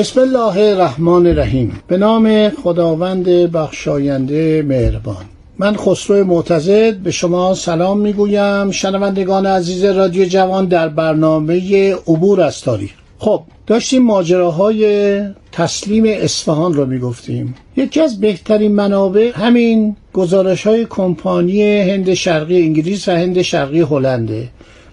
بسم الله الرحمن الرحیم. به نام خداوند بخشاینده مهربان. من خسرو معتزد به شما سلام می‌گویم. شنوندگان عزیز رادیو جوان در برنامه عبور از تاریخ. خب داشتیم ماجراهای تسلیم اصفهان رو می‌گفتیم. یکی از بهترین منابع همین گزارش های کمپانی هند شرقی انگلیس و هند شرقی هلنده.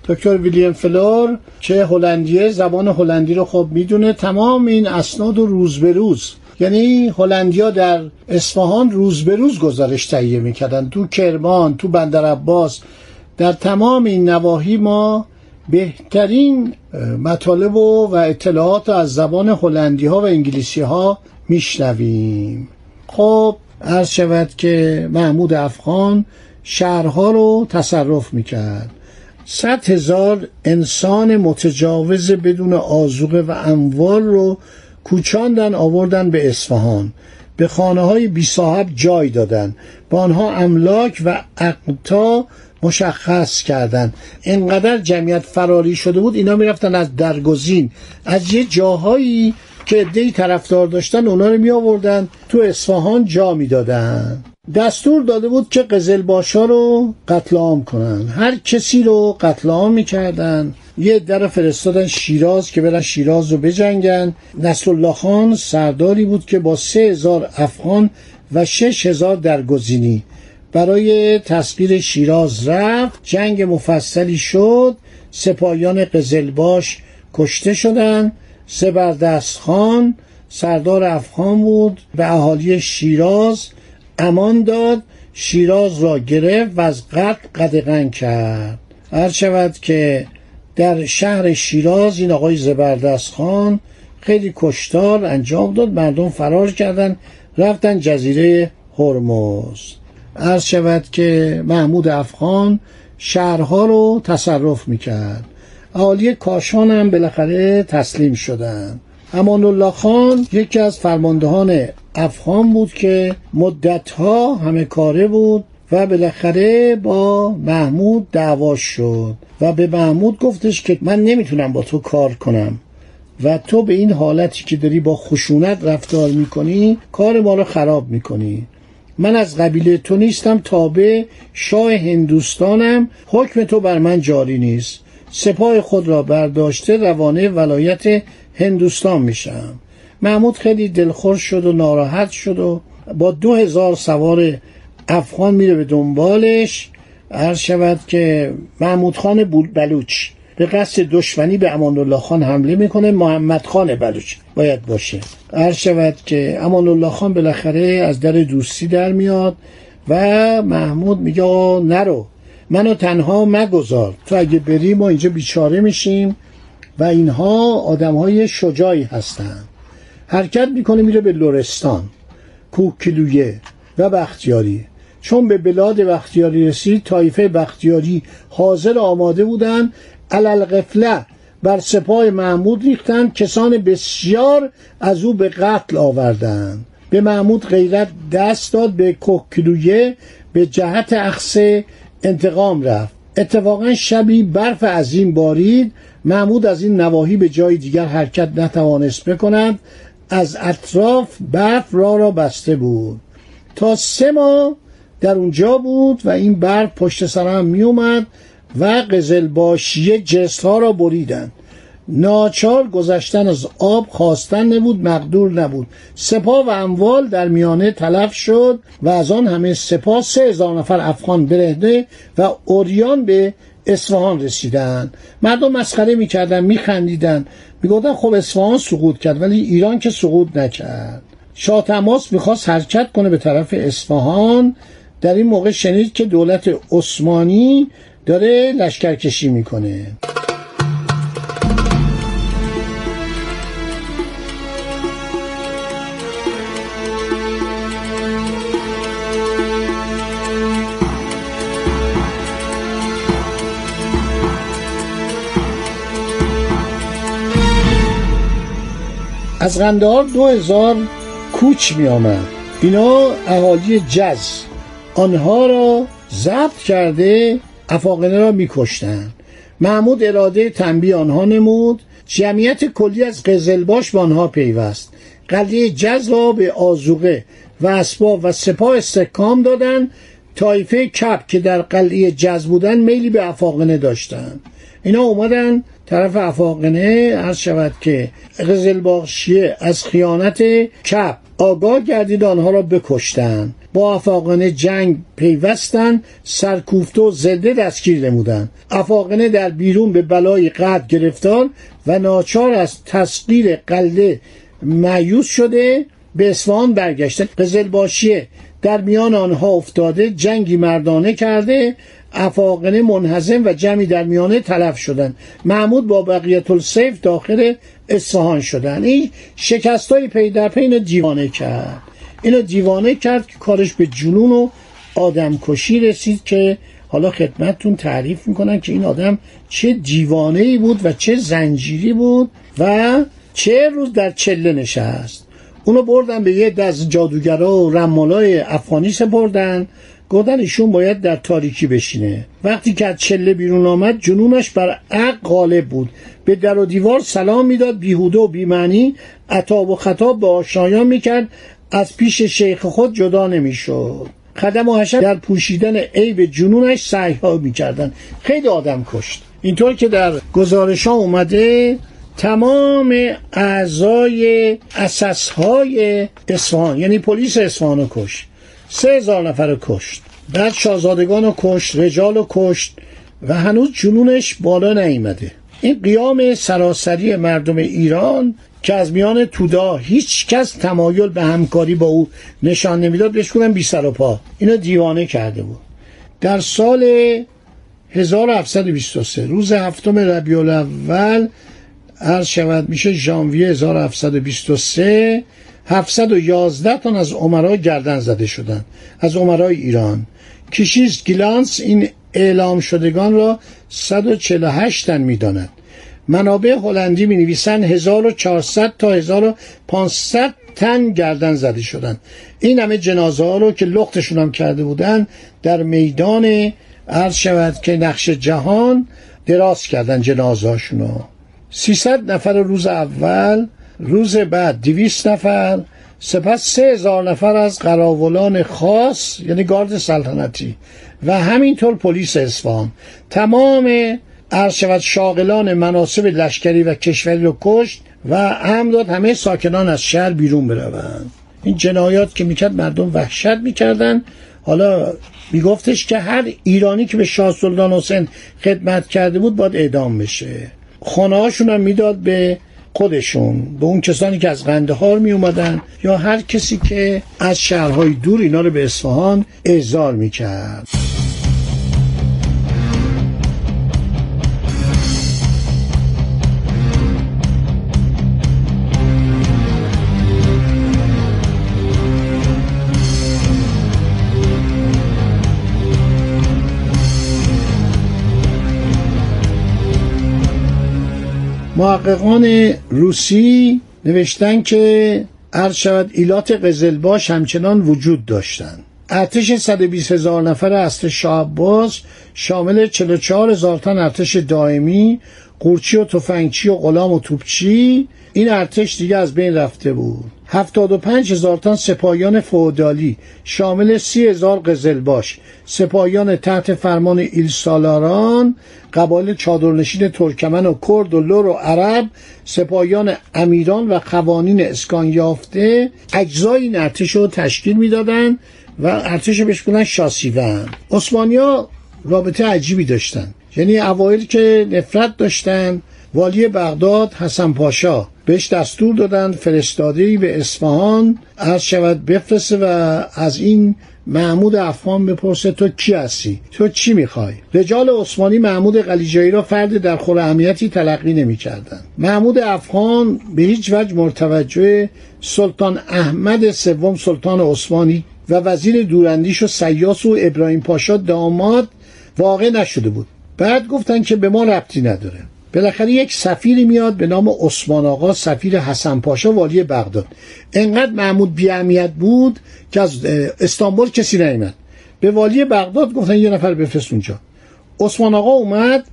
دکتر ویلیام فلور که هلندیه زبان هلندی رو خب می‌دونه. تمام این اسناد و روز به روز. یعنی هلندیا در اصفهان روز به روز گزارش تهیه می‌کردن. تو کرمان تو بندر عباس. در تمام این نواحی ما بهترین مطالب و, و اطلاعات از زبان هلندی ها و انگلیسی ها میشنویم. خب عرض شود که محمود افغان شهرها رو تصرف می‌کرد. صد هزار انسان متجاوز بدون آزوقه و اموال رو کوچاندن آوردن به اصفهان. به خانه های بی صاحب جای دادن. با آنها املاک و اقتا مشخص کردند انقدر جمعیت فراری شده بود اینا می‌رفتن از درگزین. از یه جاهایی که ادهی طرفدار داشتن اونا رو می آوردن تو اصفهان جا می‌دادن. دستور داده بود که قزلباشا رو قتل عام کنن. هر کسی رو قتل عام می‌کردن. یه در فرستادن شیراز که برن شیراز رو بجنگن. نصرالله خان سرداری بود که با سه هزار افغان و شش هزار درگزینی. برای تسخیر شیراز رفت جنگ مفصلی شد. سپاهیان قزلباش کشته شدن. سبردست خان سردار افغان بود. به اهالی شیراز امان داد شیراز را گرفت و از قتل قدغن کرد. هر شود که در شهر شیراز این آقای زبردست خان خیلی کشتار انجام داد مردم فرار کردن رفتن جزیره هرمز. عرض شود که محمود افغان شهرها رو تصرف می‌کرد. اهالی کاشان هم بالاخره تسلیم شدند. امان الله خان یکی از فرماندهان افغان بود که مدتها همه کاره بود و بالاخره با محمود دعوا شد و به محمود گفتش که من نمی‌تونم با تو کار کنم و تو به این حالتی که داری با خشونت رفتار می‌کنی کار ما رو خراب می‌کنی. من از قبیله تو نیستم تابع شاه هندوستانم. حکم تو بر من جاری نیست. سپاه خود را برداشته روانه ولایت هندوستان میشم. محمود خیلی دلخور شد و ناراحت شد و با دو هزار سوار افغان میره به دنبالش. عرض شود که محمود خان بلوچ به قصد دشمنی به امان الله خان حمله می‌کنه محمد خان بلوچ باید باشه. عرض شود که امان الله خان بالاخره از در دوستی در میاد و محمود میگه نرو منو تنها مگذار. تو اگه بری ما اینجا بیچاره میشیم. و اینها آدم های شجاعی هستند. حرکت می‌کنه میره به لورستان کوه کلویه و بختیاری. چون به بلاد بختیاری رسید طایفه بختیاری حاضر آماده بودن علل غفله بر سپاه محمود ریختن کسان بسیار از او به قتل آوردند. به محمود غیرت دست داد به کوکلویه به جهت اخصه انتقام رفت. اتفاقا شبی برف عظیم بارید محمود از این نواحی به جای دیگر حرکت نتوانست بکند از اطراف برف را را بسته بود. تا سه ماه در اونجا بود و این برف پشت سرم می اومد و قزلباشیه جست ها را بریدند. ناچار گذشتن از آب خواستن نبود مقدور نبود. سپاه و اموال در میانه تلف شد و از آن همه سپاه سه هزار نفر افغان برهنه و اوریان به اصفهان رسیدن. مردم مسخره می‌کردن میخندیدن. می‌گفتن خب اصفهان سقوط کرد ولی ایران که سقوط نکرد. شاه تماس می‌خواست حرکت کنه به طرف اصفهان. در این موقع شنید که دولت عثمانی داره لشکرکشی می‌کنه. از قندهار دو هزار کوچ می آمد اینا اهالی جز. آنها را ضبط کرده افاقنه را میکشتند محمود اراده تنبیه آنها نمود. جمعیت کلی از قزلباش به آنها پیوست. قلعه جز را به آزوقه و اسباب و سپاه استحکام دادند تایفه کپ که در قلعه جز بودن میلی به افاقنه داشتند اینا اومدن طرف افاقنه عرض شود که قزلباشیه از خیانت کپ آگاه گردید آنها را بکشتند با افاقنه جنگ پیوستن سرکوفته و زنده دستگیر نمودند افاقنه در بیرون به بلای قد گرفتار و ناچار از تسقیر قلعه معیوس شده به اصفهان برگشتن. قزلباشیه در میان آنها افتاده جنگی مردانه کرده افاقنه منحزم و جمعی در میانه تلف شدند محمود با بقیت السیف داخل اصفهان شدن. این شکست های پی در پی اینو دیوانه کرد. اینو دیوانه کرد که کارش به جنون و آدم کشی رسید که حالا خدمتتون تعریف می‌کنن که این آدم چه دیوانه ای بود و چه زنجیری بود و چه روز در چله نشست. اونو بردن به یه دست جادوگرا و رمالای افغانی سپردن. گفتن ایشون باید در تاریکی بشینه. وقتی که از چله بیرون آمد جنونش بر عق غالب بود. به در و دیوار سلام می‌داد بیهوده و بیمعنی. عطاب و خطاب به آشنایان می‌کرد. از پیش شیخ خود جدا نمی‌شد. خدم و حشر در پوشیدن عیب جنونش سعی ها می‌کردن خیلی آدم کشت. اینطور که در گزارش ها اومده تمام اعضای اساسهای اصفهان یعنی پلیس اصفهان کشت. سه هزار نفر رو کشت. بعد شاهزادگان رو کشت رجال رو کشت و هنوز جنونش بالا نیامده. این قیام سراسری مردم ایران که از میان تودا هیچ کس تمایل به همکاری با او نشان نمی‌داد بهش کنم بی سر و پا. اینو دیوانه کرده بود. در سال 1723 روز هفتم ربیع الاول عرض شود میشه ژانویه 1723 711 تن از عمرا گردن زده شدند. از عمرای ایران. کشیز گیلانس این اعلام شدگان را 148 تن می‌داند. منابع هلندی می نویسند 1400 تا 1500 تن گردن زده شدند. این همه جنازه ها رو که لختشون هم کرده بودن در میدان عرض شود که نقش جهان دراز کردن جنازه هاشونو 300 نفر روز اول روز بعد 200 نفر سپس سه هزار نفر از قراولان خاص یعنی گارد سلطنتی و همینطور پلیس اصفهان. تمام شود شاغلان مناسب لشکری و کشوری رو کشت و هم داد همه ساکنان از شهر بیرون بروند. این جنایات که می‌کرد مردم وحشت می‌کردن حالا میگفتش که هر ایرانی که به شاه سلطان حسین خدمت کرده بود باید اعدام بشه. خانه هاشون هم می‌داد به خودشون به اون کسانی که از قندهار می اومدن یا هر کسی که از شهرهای دور اینا رو به اصفهان اعزار می‌کرد. محققان روسی نوشتن که عرض شود ایلات قزلباش همچنان وجود داشتند. ارتش 120 هزار نفر اصل شاه شامل 44 هزار تن ارتش دائمی قورچی و تفنگچی و غلام و توپچی این ارتش دیگه از بین رفته بود. 75 هزار تن سپاهیان فودالی شامل 30 هزار قزلباش سپاهیان تحت فرمان ایل سالاران قبایل چادرنشین ترکمن و کرد و لور و عرب سپاهیان امیران و قوانین اسکان یافته. اجزای این ارتش رو تشکیل می‌دادند و ارتش بهش بودن شاسیون عثمانیا رابطه عجیبی داشتن. یعنی اوایل که نفرت داشتن والی بغداد حسن پاشا. بهش دستور دادند فرستاده به اصفهان عرض شود بفرسته و از این محمود افغان بپرسه تو کی هستی؟ تو چی می‌خوای؟ رجال عثمانی محمود قلیجایی را فرد در خور اهمیتی تلقی نمی‌کردند. محمود افغان به هیچ وجه مرتوجه سلطان احمد سوم سلطان عثمانی و وزیر دوراندیش و سیاس و ابراهیم پاشا داماد واقع نشده بود. بعد گفتن که به ما ربطی نداره. بالاخره یک سفیری میاد به نام عثمان آقا سفیر حسن پاشا والی بغداد. انقدر محمود بیاهمیت بود که از استانبول کسی نیامد به والی بغداد گفتن یه نفر بفرست اونجا. عثمان آقا اومد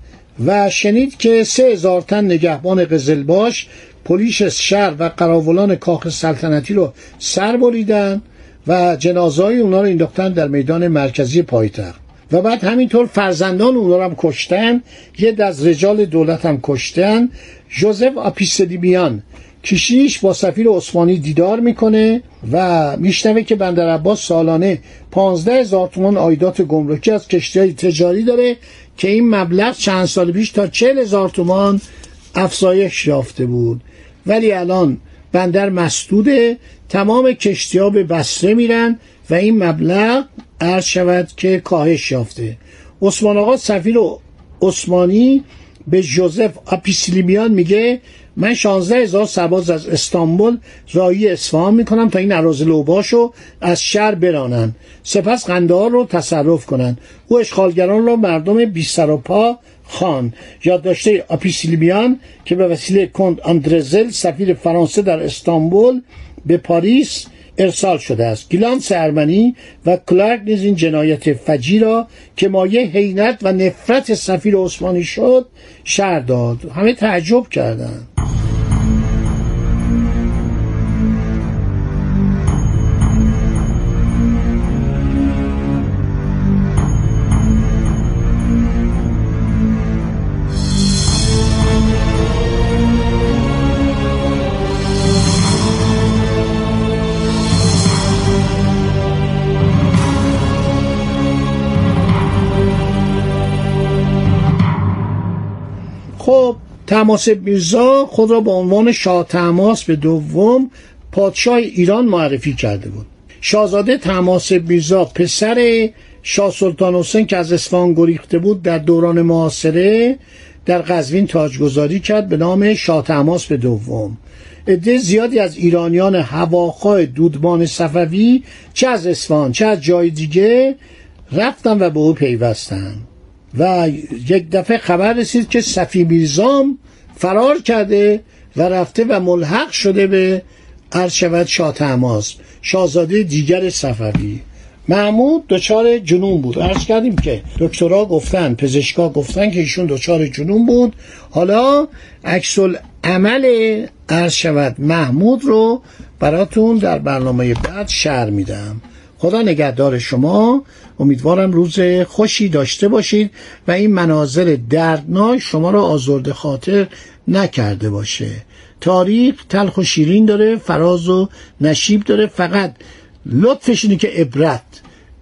و شنید که سه هزار تن نگهبان قزلباش پلیس شهر و قراولان کاخ سلطنتی رو سر بریدن و جنازهای اونا رو انداختن در میدان مرکزی پایتخت. و بعد همینطور فرزندان اونا هم کشتن یه از رجال دولت هم کشتن. جوزف آپیسدیمیان کشیش با سفیر عثمانی دیدار می‌کنه و میشنوه که بندر عباس سالانه 15 هزار تومان آیدات گمرکی از کشتی تجاری داره که این مبلغ چند سال پیش تا 40 هزار تومان افزایش یافته بود. ولی الان بندر مسدوده تمام کشتی ها به بسره میرن و این مبلغ عرض شود که کاهش یافته. عثمان آقا سفیر عثمانی به جوزف اپیسلیمیان میگه من 16 هزار سرباز از استانبول رایی اصفهان می‌کنم تا این عراض لوباشو از شهر برانن. سپس قندهار رو تصرف کنن. او اشغالگران را مردم بی سر و پا خان یادداشته آپیسیلیمیان که به وسیله کند آندرزل سفیر فرانسه در استانبول به پاریس ارسال شده است. گیلانس ارمنی و کلارک نیز این جنایت فجی را که مایه حینت و نفرت سفیر عثمانی شد شهر داد. همه تعجب کردند. تماس میرزا خود را به عنوان شاه تماس به دوم پادشاه ایران معرفی کرده بود. شاهزاده تماس میرزا پسر شاه سلطان حسین که از اصفهان گریخته بود در دوران معاصره در قزوین تاجگذاری کرد به نام شاه تماس به دوم. عده زیادی از ایرانیان هواخواه دودمان صفوی چه از اصفهان چه از جای دیگه رفتن و به او پیوستن. و یک دفعه خبر رسید که صفی میرزام فرار کرده و رفته و ملحق شده به شود شاه تماس شاهزاده دیگر صفوی. محمود دچار جنون بود. عرض کردیم که دکترها گفتن پزشکا گفتن که ایشون دچار جنون بود. حالا عکس عمل عرض شود محمود رو براتون در برنامه بعد شعر میدم. خدا نگهدار شما. امیدوارم روز خوشی داشته باشید و این مناظر دردناک شما را آزرده خاطر نکرده باشه. تاریخ تلخ و شیرین داره فراز و نشیب داره. فقط لطفش اینه که عبرت.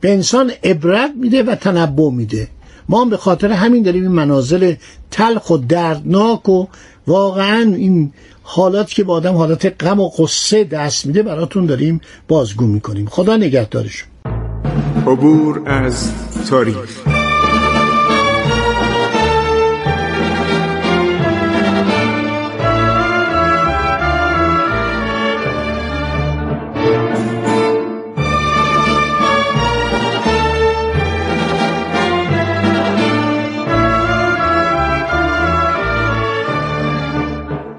به انسان عبرت میده و تنبع میده. ما هم به خاطر همین داریم این منازل تلخ و دردناک و واقعا این حالات که با آدم حالات غم و قصه دست میده براتون داریم بازگو می‌کنیم. خدا نگهدارشون. عبور از تاریخ.